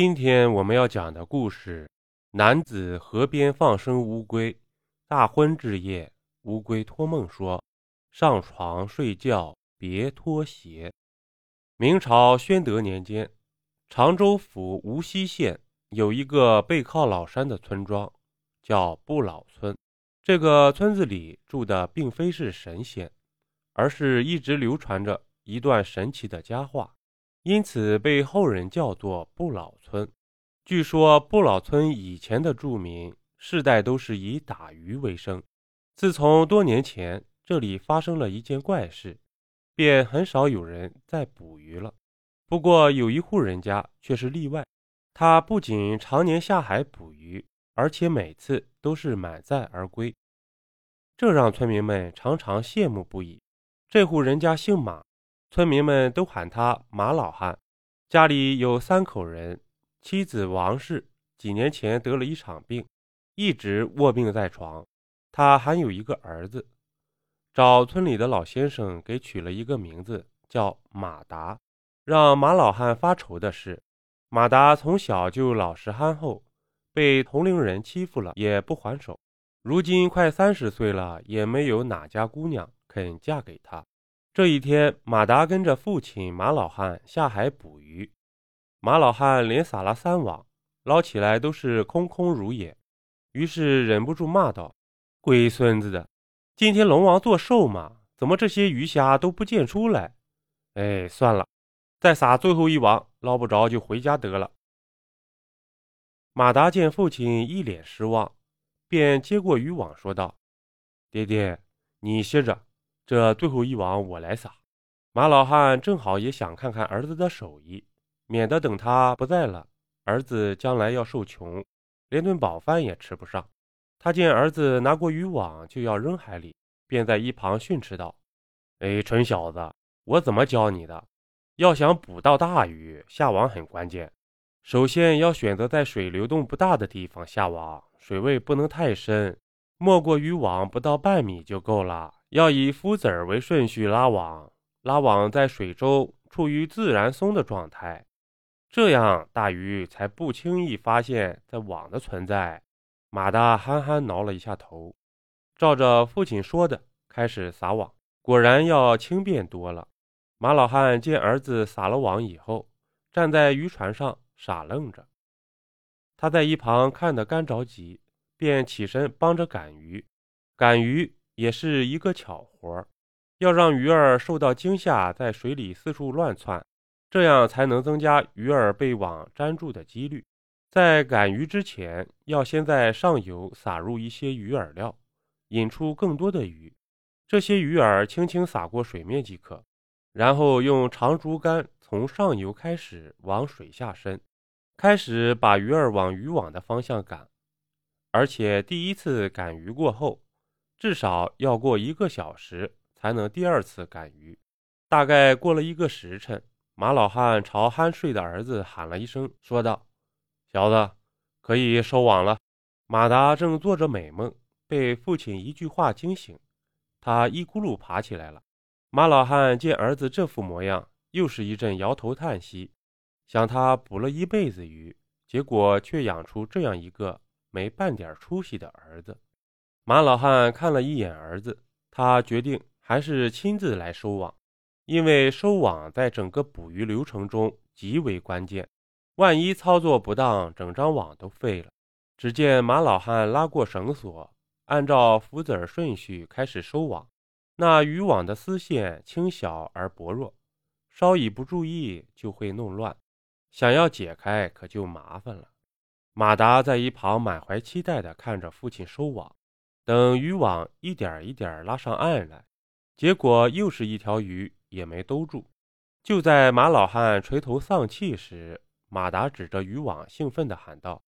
今天我们要讲的故事：男子河边放生乌龟。大婚之夜，乌龟托梦说：“上床睡觉别脱鞋。”明朝宣德年间，常州府无锡县有一个背靠老山的村庄，叫不老村。这个村子里住的并非是神仙，而是一直流传着一段神奇的佳话。因此被后人叫做不老村。据说不老村以前的住民世代都是以打鱼为生。自从多年前这里发生了一件怪事，便很少有人再捕鱼了。不过有一户人家却是例外，他不仅常年下海捕鱼，而且每次都是满载而归，这让村民们常常羡慕不已。这户人家姓马。村民们都喊他马老汉，家里有三口人，妻子王氏几年前得了一场病，一直卧病在床。他还有一个儿子，找村里的老先生给取了一个名字，叫马达。让马老汉发愁的是，马达从小就老实憨厚，被同龄人欺负了也不还手，如今快三十岁了，也没有哪家姑娘肯嫁给他。这一天，马达跟着父亲马老汉下海捕鱼。马老汉连撒了三网，捞起来都是空空如也，于是忍不住骂道：“龟孙子的，今天龙王做寿嘛，怎么这些鱼虾都不见出来？哎，算了，再撒最后一网，捞不着就回家得了。”马达见父亲一脸失望，便接过渔网说道：“爹爹，你歇着。”这最后一网我来撒。马老汉正好也想看看儿子的手艺，免得等他不在了，儿子将来要受穷，连顿饱饭也吃不上。他见儿子拿过渔网就要扔海里，便在一旁训斥道：“哎，蠢小子，我怎么教你的？要想捕到大鱼，下网很关键。首先要选择在水流动不大的地方下网，水位不能太深，没过渔网不到半米就够了。”要以浮子儿为顺序拉网，拉网在水中处于自然松的状态，这样大鱼才不轻易发现在网的存在。马大憨憨挠了一下头，照着父亲说的开始撒网，果然要轻便多了。马老汉见儿子撒了网以后，站在渔船上傻愣着，他在一旁看得干着急，便起身帮着赶鱼，赶鱼。也是一个巧活儿，要让鱼儿受到惊吓，在水里四处乱窜，这样才能增加鱼儿被网粘住的几率。在赶鱼之前，要先在上游撒入一些鱼饵料，引出更多的鱼。这些鱼饵轻轻撒过水面即可，然后用长竹竿从上游开始往水下伸，开始把鱼儿往渔网的方向赶。而且第一次赶鱼过后。至少要过一个小时才能第二次赶鱼。大概过了一个时辰，马老汉朝酣睡的儿子喊了一声，说道：“小子，可以收网了。”马达正做着美梦，被父亲一句话惊醒，他一咕噜爬起来了。马老汉见儿子这副模样，又是一阵摇头叹息，想他捕了一辈子鱼，结果却养出这样一个没半点出息的儿子。马老汉看了一眼儿子，他决定还是亲自来收网，因为收网在整个捕鱼流程中极为关键。万一操作不当，整张网都废了。只见马老汉拉过绳索，按照浮子顺序开始收网。那渔网的丝线轻小而薄弱，稍一不注意就会弄乱，想要解开可就麻烦了。马达在一旁满怀期待地看着父亲收网。等渔网一点一点拉上岸来，结果又是一条鱼也没兜住。就在马老汉垂头丧气时，马达指着渔网兴奋地喊道：“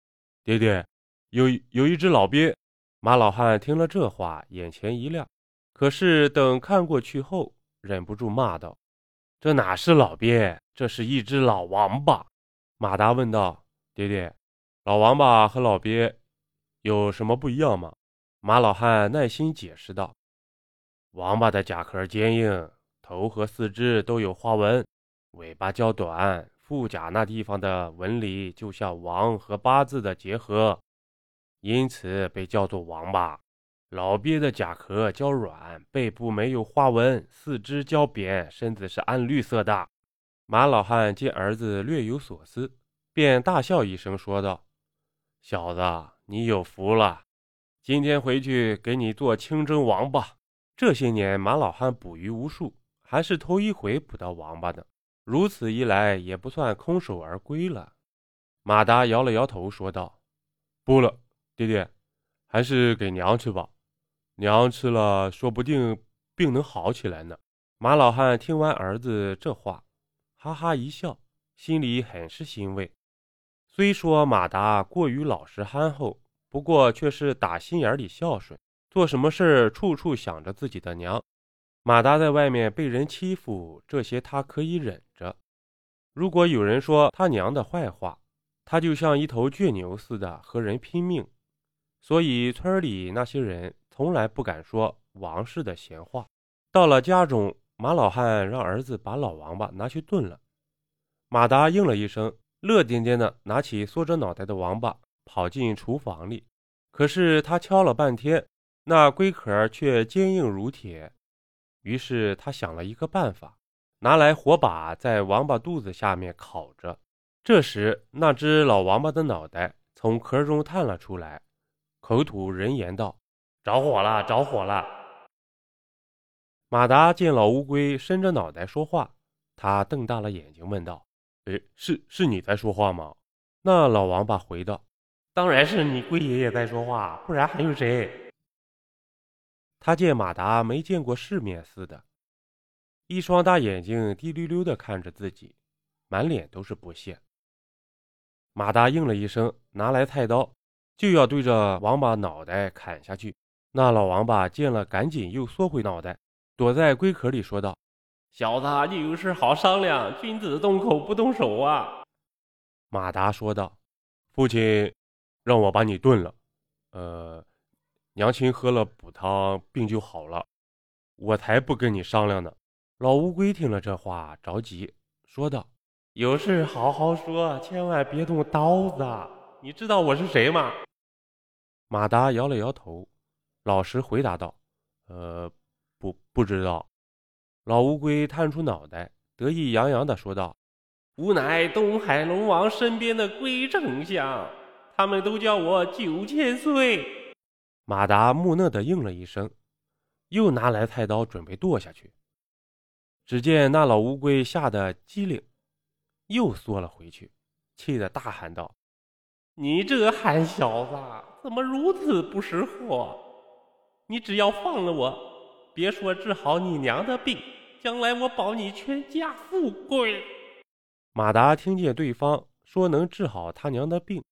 爹爹，有有一只老鳖！”马老汉听了这话，眼前一亮。可是等看过去后，忍不住骂道：“这哪是老鳖，这是一只老王八！”马达问道：“爹爹，老王八和老鳖有什么不一样吗？”马老汉耐心解释道：“王八的甲壳坚硬，头和四肢都有花纹，尾巴较短，腹甲那地方的纹理就像王和八字的结合，因此被叫做王八。老鳖的甲壳较软，背部没有花纹，四肢较扁，身子是暗绿色的。马老汉见儿子略有所思，便大笑一声，说道：“小子，你有福了，今天回去给你做清蒸王八。这些年马老汉捕鱼无数，还是头一回捕到王八呢。如此一来，也不算空手而归了。”马达摇了摇头，说道：“不了，爹爹，还是给娘吃吧。”娘吃了，说不定病能好起来呢。马老汉听完儿子这话，哈哈一笑，心里很是欣慰。虽说马达过于老实憨厚，不过却是打心眼里孝顺，做什么事处处想着自己的娘。马达在外面被人欺负，这些他可以忍着；如果有人说他娘的坏话，他就像一头倔牛似的和人拼命。所以村里那些人。从来不敢说王氏的闲话。到了家中，马老汉让儿子把老王八拿去炖了。马达应了一声，乐颠颠的拿起缩着脑袋的王八，跑进厨房里。可是他敲了半天，那龟壳却坚硬如铁。于是他想了一个办法，拿来火把在王八肚子下面烤着。这时，那只老王八的脑袋从壳中探了出来，口吐人言道。着火了！着火了！马达见老乌龟伸着脑袋说话，他瞪大了眼睛问道：“哎，是是你在说话吗？”那老王八回道：“当然是你龟爷爷在说话，不然还有谁？”他见马达没见过世面似的，一双大眼睛滴溜溜的看着自己，满脸都是不屑。马达应了一声，拿来菜刀，就要对着王八脑袋砍下去。那老王八见了，赶紧又缩回脑袋，躲在龟壳里，说道：“小子，你有事好商量，君子动口不动手啊。”马达说道：“父亲让我把你炖了，呃，娘亲喝了补汤，病就好了，我才不跟你商量呢。”老乌龟听了这话，着急说道：“有事好好说，千万别动刀子。你知道我是谁吗？”马达摇了摇头。老实回答道：“呃，不，不知道。”老乌龟探出脑袋，得意洋洋地说道：“吾乃东海龙王身边的龟丞相，他们都叫我九千岁。”马达木讷地应了一声，又拿来菜刀准备剁下去。只见那老乌龟吓得机灵，又缩了回去，气得大喊道：“你这憨小子，怎么如此不识货？”你只要放了我，别说治好你娘的病，将来我保你全家富贵。马达听见对方说能治好他娘的病，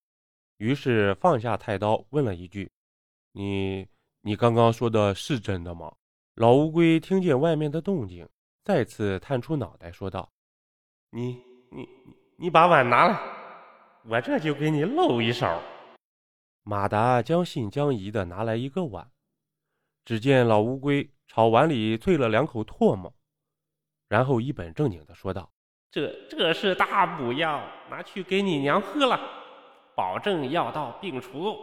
于是放下菜刀，问了一句：“你你刚刚说的是真的吗？”老乌龟听见外面的动静，再次探出脑袋说道：“你你你把碗拿来，我这就给你露一手。”马达将信将疑的拿来一个碗。只见老乌龟朝碗里啐了两口唾沫，然后一本正经地说道：“这这是大补药，拿去给你娘喝了，保证药到病除。”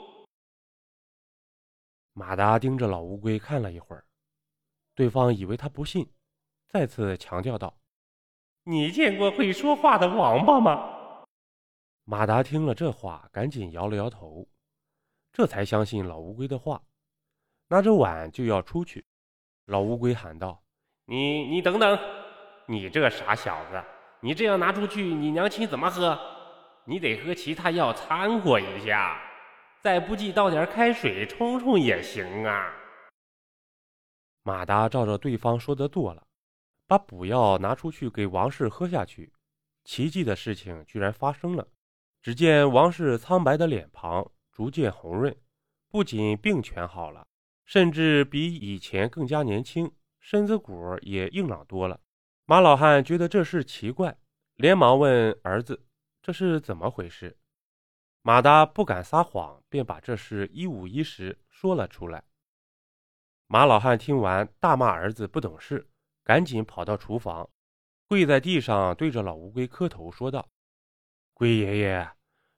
马达盯着老乌龟看了一会儿，对方以为他不信，再次强调道：“你见过会说话的王八吗？”马达听了这话，赶紧摇了摇头，这才相信老乌龟的话。拿着碗就要出去，老乌龟喊道：“你你等等，你这傻小子，你这样拿出去，你娘亲怎么喝？你得和其他药掺和一下，再不济倒点开水冲冲也行啊。”马达照着对方说的做了，把补药拿出去给王氏喝下去，奇迹的事情居然发生了。只见王氏苍白的脸庞逐渐红润，不仅病全好了。甚至比以前更加年轻，身子骨也硬朗多了。马老汉觉得这事奇怪，连忙问儿子：“这是怎么回事？”马达不敢撒谎，便把这事一五一十说了出来。马老汉听完，大骂儿子不懂事，赶紧跑到厨房，跪在地上对着老乌龟磕头说道：“龟爷爷，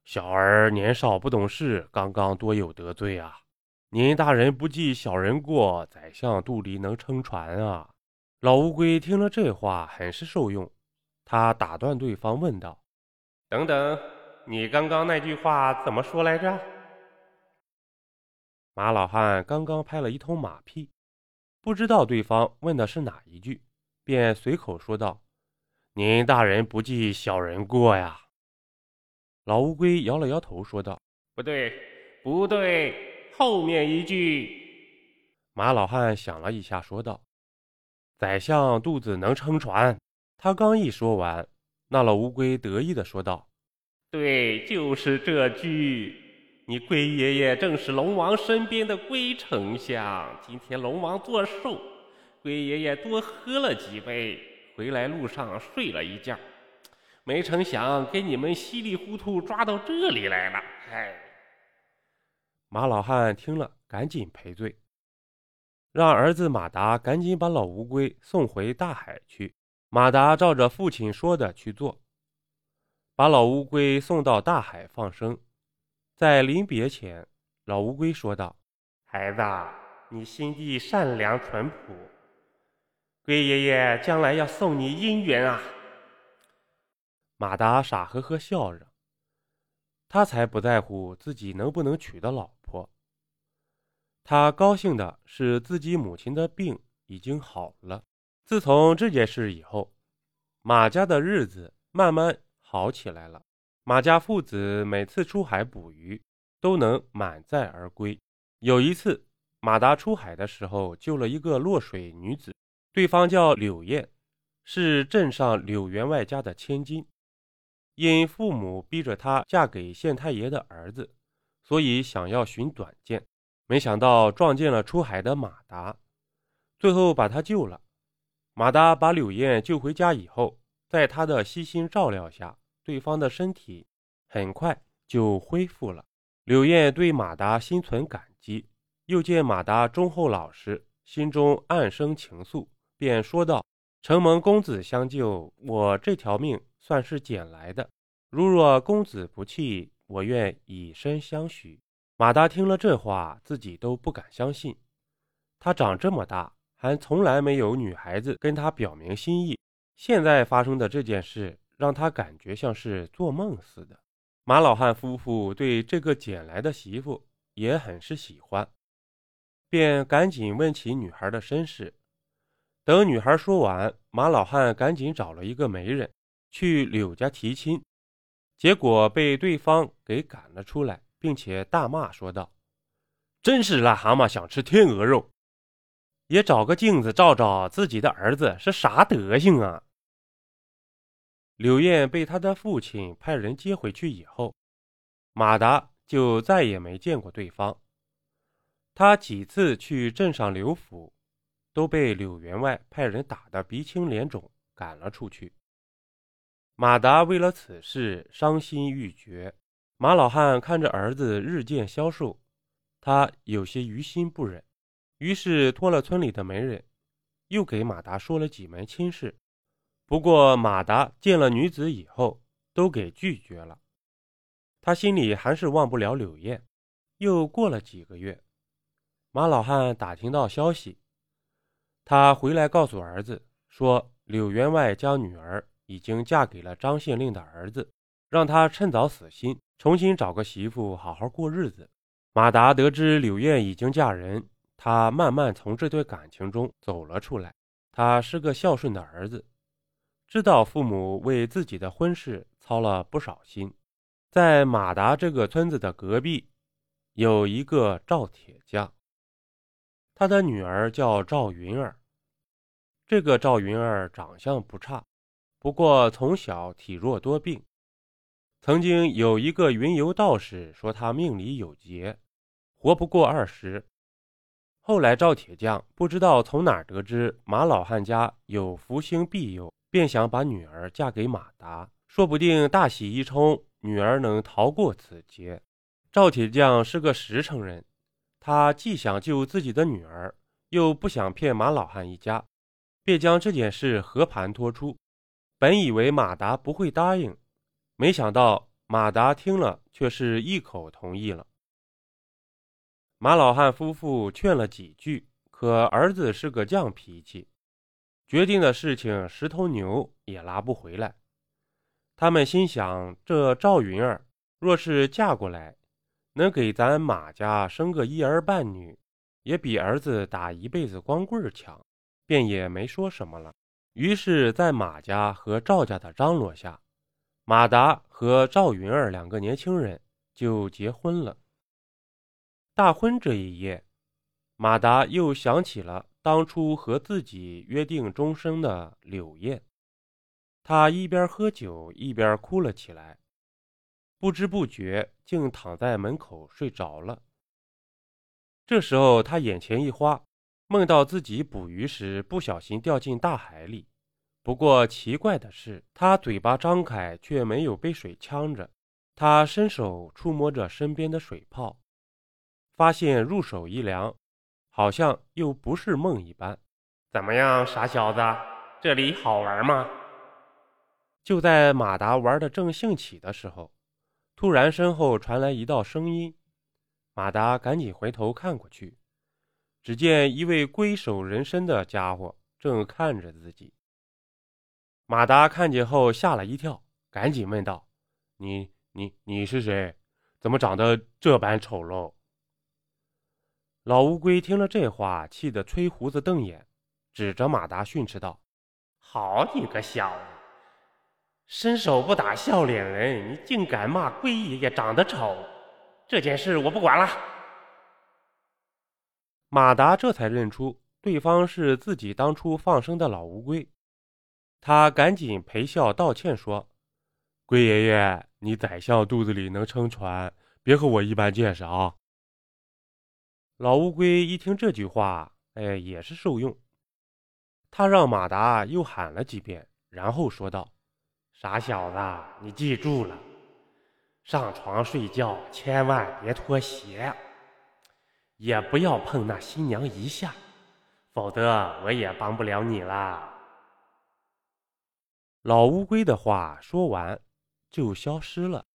小儿年少不懂事，刚刚多有得罪啊！您大人不计小人过，宰相肚里能撑船啊！老乌龟听了这话，很是受用。他打断对方，问道：“等等，你刚刚那句话怎么说来着？”马老汉刚刚拍了一通马屁，不知道对方问的是哪一句，便随口说道：“您大人不计小人过呀。”老乌龟摇了摇头，说道：“不对，不对，后面一句。”马老汉想了一下，说道：“宰相肚子能撑船。”他刚一说完，那老乌龟得意的说道：“对，就是这句。你龟爷爷正是龙王身边的龟丞相。今天龙王做寿，龟爷爷多喝了几杯，回来路上睡了一觉。”没成想给你们稀里糊涂抓到这里来了，哎！马老汉听了，赶紧赔罪，让儿子马达赶紧把老乌龟送回大海去。马达照着父亲说的去做，把老乌龟送到大海放生。在临别前，老乌龟说道：“孩子，你心地善良淳朴，龟爷爷将来要送你姻缘啊！”马达傻呵呵笑着，他才不在乎自己能不能娶到老。他高兴的是自己母亲的病已经好了。自从这件事以后，马家的日子慢慢好起来了。马家父子每次出海捕鱼都能满载而归。有一次，马达出海的时候救了一个落水女子，对方叫柳燕，是镇上柳员外家的千金。因父母逼着她嫁给县太爷的儿子，所以想要寻短见，没想到撞见了出海的马达，最后把他救了。马达把柳燕救回家以后，在他的悉心照料下，对方的身体很快就恢复了。柳燕对马达心存感激，又见马达忠厚老实，心中暗生情愫，便说道：“承蒙公子相救，我这条命。”算是捡来的。如若公子不弃，我愿以身相许。马达听了这话，自己都不敢相信。他长这么大，还从来没有女孩子跟他表明心意。现在发生的这件事，让他感觉像是做梦似的。马老汉夫妇对这个捡来的媳妇也很是喜欢，便赶紧问起女孩的身世。等女孩说完，马老汉赶紧找了一个媒人。去柳家提亲，结果被对方给赶了出来，并且大骂说道：“真是癞蛤蟆想吃天鹅肉，也找个镜子照照自己的儿子是啥德行啊！”柳燕被他的父亲派人接回去以后，马达就再也没见过对方。他几次去镇上刘府，都被柳员外派人打得鼻青脸肿，赶了出去。马达为了此事伤心欲绝。马老汉看着儿子日渐消瘦，他有些于心不忍，于是托了村里的媒人，又给马达说了几门亲事。不过马达见了女子以后，都给拒绝了。他心里还是忘不了柳燕。又过了几个月，马老汉打听到消息，他回来告诉儿子说，柳员外将女儿。已经嫁给了张县令的儿子，让他趁早死心，重新找个媳妇好好过日子。马达得知柳燕已经嫁人，他慢慢从这段感情中走了出来。他是个孝顺的儿子，知道父母为自己的婚事操了不少心。在马达这个村子的隔壁，有一个赵铁匠，他的女儿叫赵云儿。这个赵云儿长相不差。不过从小体弱多病，曾经有一个云游道士说他命里有劫，活不过二十。后来赵铁匠不知道从哪得知马老汉家有福星庇佑，便想把女儿嫁给马达，说不定大喜一冲，女儿能逃过此劫。赵铁匠是个实诚人，他既想救自己的女儿，又不想骗马老汉一家，便将这件事和盘托出。本以为马达不会答应，没想到马达听了，却是一口同意了。马老汉夫妇劝了几句，可儿子是个犟脾气，决定的事情十头牛也拉不回来。他们心想：这赵云儿若是嫁过来，能给咱马家生个一儿半女，也比儿子打一辈子光棍强，便也没说什么了。于是，在马家和赵家的张罗下，马达和赵云儿两个年轻人就结婚了。大婚这一夜，马达又想起了当初和自己约定终生的柳燕，他一边喝酒一边哭了起来，不知不觉竟躺在门口睡着了。这时候，他眼前一花，梦到自己捕鱼时不小心掉进大海里。不过奇怪的是，他嘴巴张开却没有被水呛着。他伸手触摸着身边的水泡。发现入手一凉，好像又不是梦一般。怎么样，傻小子，这里好玩吗？就在马达玩的正兴起的时候，突然身后传来一道声音。马达赶紧回头看过去，只见一位龟首人身的家伙正看着自己。马达看见后吓了一跳，赶紧问道：“你、你、你是谁？怎么长得这般丑陋？”老乌龟听了这话，气得吹胡子瞪眼，指着马达训斥道：“好你个小子，伸手不打笑脸人，你竟敢骂龟爷爷长得丑！这件事我不管了。”马达这才认出对方是自己当初放生的老乌龟，他赶紧陪笑道歉说：“龟爷爷，你宰相肚子里能撑船，别和我一般见识啊！”老乌龟一听这句话，哎，也是受用。他让马达又喊了几遍，然后说道：“傻小子，你记住了，上床睡觉千万别脱鞋，也不要碰那新娘一下，否则我也帮不了你了。”老乌龟的话说完，就消失了。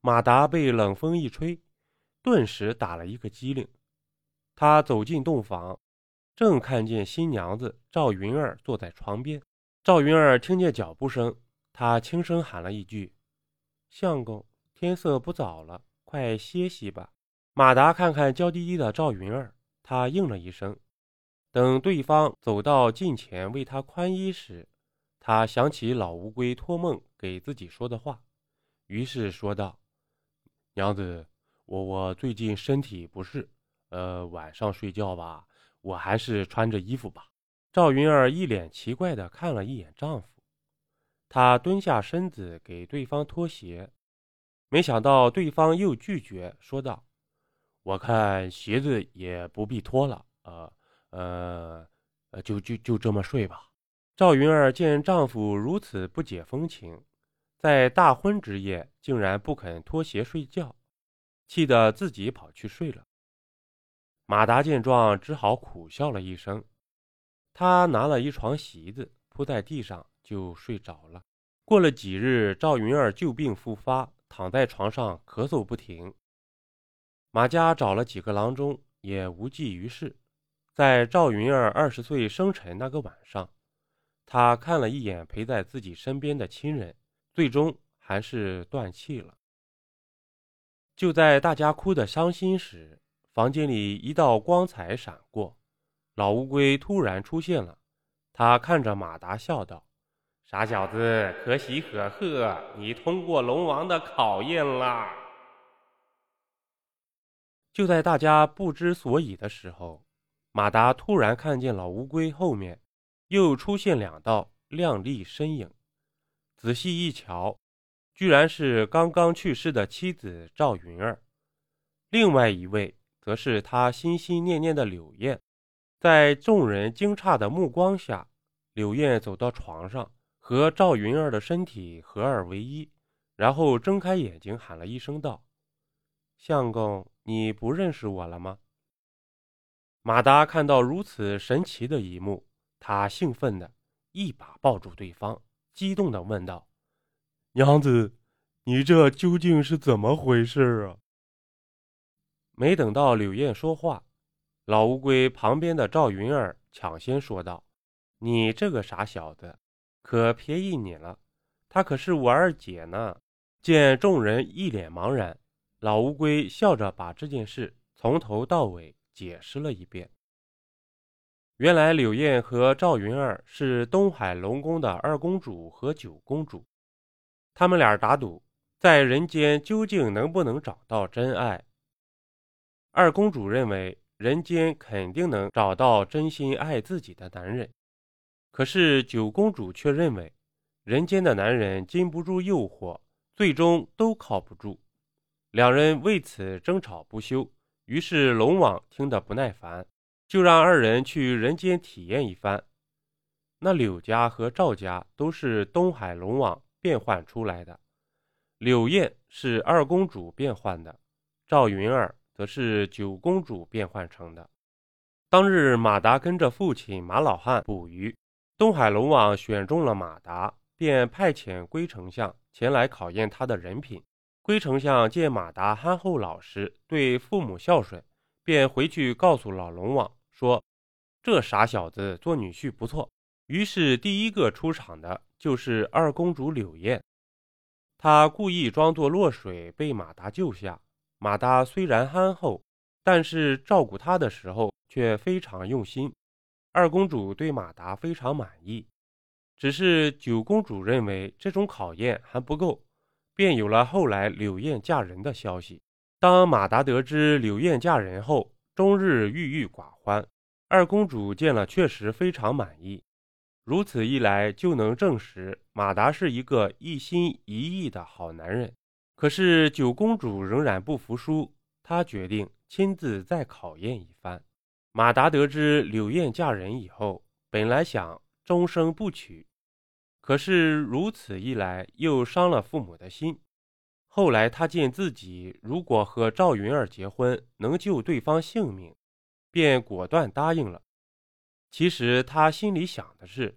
马达被冷风一吹，顿时打了一个激灵。他走进洞房，正看见新娘子赵云儿坐在床边。赵云儿听见脚步声，她轻声喊了一句：“相公，天色不早了，快歇息吧。”马达看看娇滴滴的赵云儿，他应了一声。等对方走到近前为他宽衣时，他想起老乌龟托梦给自己说的话，于是说道：“娘子，我我最近身体不适。”呃，晚上睡觉吧，我还是穿着衣服吧。赵云儿一脸奇怪的看了一眼丈夫，她蹲下身子给对方脱鞋，没想到对方又拒绝，说道：“我看鞋子也不必脱了，呃，呃，呃，就就就这么睡吧。”赵云儿见丈夫如此不解风情，在大婚之夜竟然不肯脱鞋睡觉，气得自己跑去睡了。马达见状，只好苦笑了一声。他拿了一床席子铺在地上，就睡着了。过了几日，赵云儿旧病复发，躺在床上咳嗽不停。马家找了几个郎中，也无济于事。在赵云儿二十岁生辰那个晚上，他看了一眼陪在自己身边的亲人，最终还是断气了。就在大家哭得伤心时，房间里一道光彩闪过，老乌龟突然出现了。他看着马达笑道：“傻小子，可喜可贺，你通过龙王的考验啦！”就在大家不知所以的时候，马达突然看见老乌龟后面又出现两道亮丽身影。仔细一瞧，居然是刚刚去世的妻子赵云儿，另外一位。则是他心心念念的柳燕，在众人惊诧的目光下，柳燕走到床上，和赵云儿的身体合二为一，然后睁开眼睛喊了一声道：“相公，你不认识我了吗？”马达看到如此神奇的一幕，他兴奋的一把抱住对方，激动的问道：“娘子，你这究竟是怎么回事啊？”没等到柳燕说话，老乌龟旁边的赵云儿抢先说道：“你这个傻小子，可便宜你了，她可是我二姐呢。”见众人一脸茫然，老乌龟笑着把这件事从头到尾解释了一遍。原来柳燕和赵云儿是东海龙宫的二公主和九公主，他们俩打赌，在人间究竟能不能找到真爱。二公主认为人间肯定能找到真心爱自己的男人，可是九公主却认为人间的男人经不住诱惑。最终都靠不住，两人为此争吵不休。于是龙王听得不耐烦，就让二人去人间体验一番。那柳家和赵家都是东海龙王变换出来的，柳燕是二公主变换的，赵云儿则是九公主变换成的。当日马达跟着父亲马老汉捕鱼，东海龙王选中了马达，便派遣龟丞相。前来考验他的人品。龟丞相见马达憨厚老实，对父母孝顺，便回去告诉老龙王说：“这傻小子做女婿不错。”于是第一个出场的就是二公主柳燕。她故意装作落水被马达救下。马达虽然憨厚，但是照顾她的时候却非常用心。二公主对马达非常满意。只是九公主认为这种考验还不够，便有了后来柳燕嫁人的消息。当马达得知柳燕嫁人后，终日郁郁寡欢。二公主见了，确实非常满意。如此一来，就能证实马达是一个一心一意的好男人。可是九公主仍然不服输，她决定亲自再考验一番。马达得知柳燕嫁人以后，本来想。终生不娶，可是如此一来又伤了父母的心。后来他见自己如果和赵云儿结婚能救对方性命，便果断答应了。其实他心里想的是，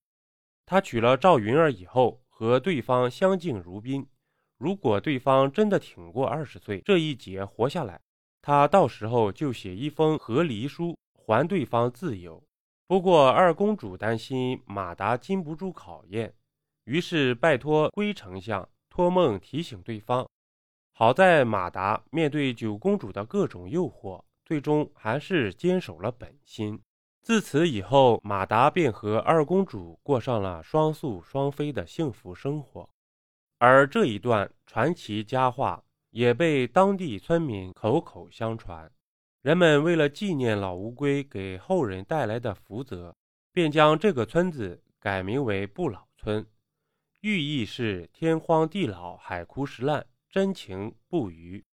他娶了赵云儿以后和对方相敬如宾，如果对方真的挺过二十岁这一劫活下来，他到时候就写一封和离书还对方自由。不过，二公主担心马达经不住考验，于是拜托龟丞相托梦提醒对方。好在马达面对九公主的各种诱惑，最终还是坚守了本心。自此以后，马达便和二公主过上了双宿双飞的幸福生活。而这一段传奇佳话也被当地村民口口相传。人们为了纪念老乌龟给后人带来的福泽，便将这个村子改名为不老村，寓意是天荒地老、海枯石烂，深情不渝。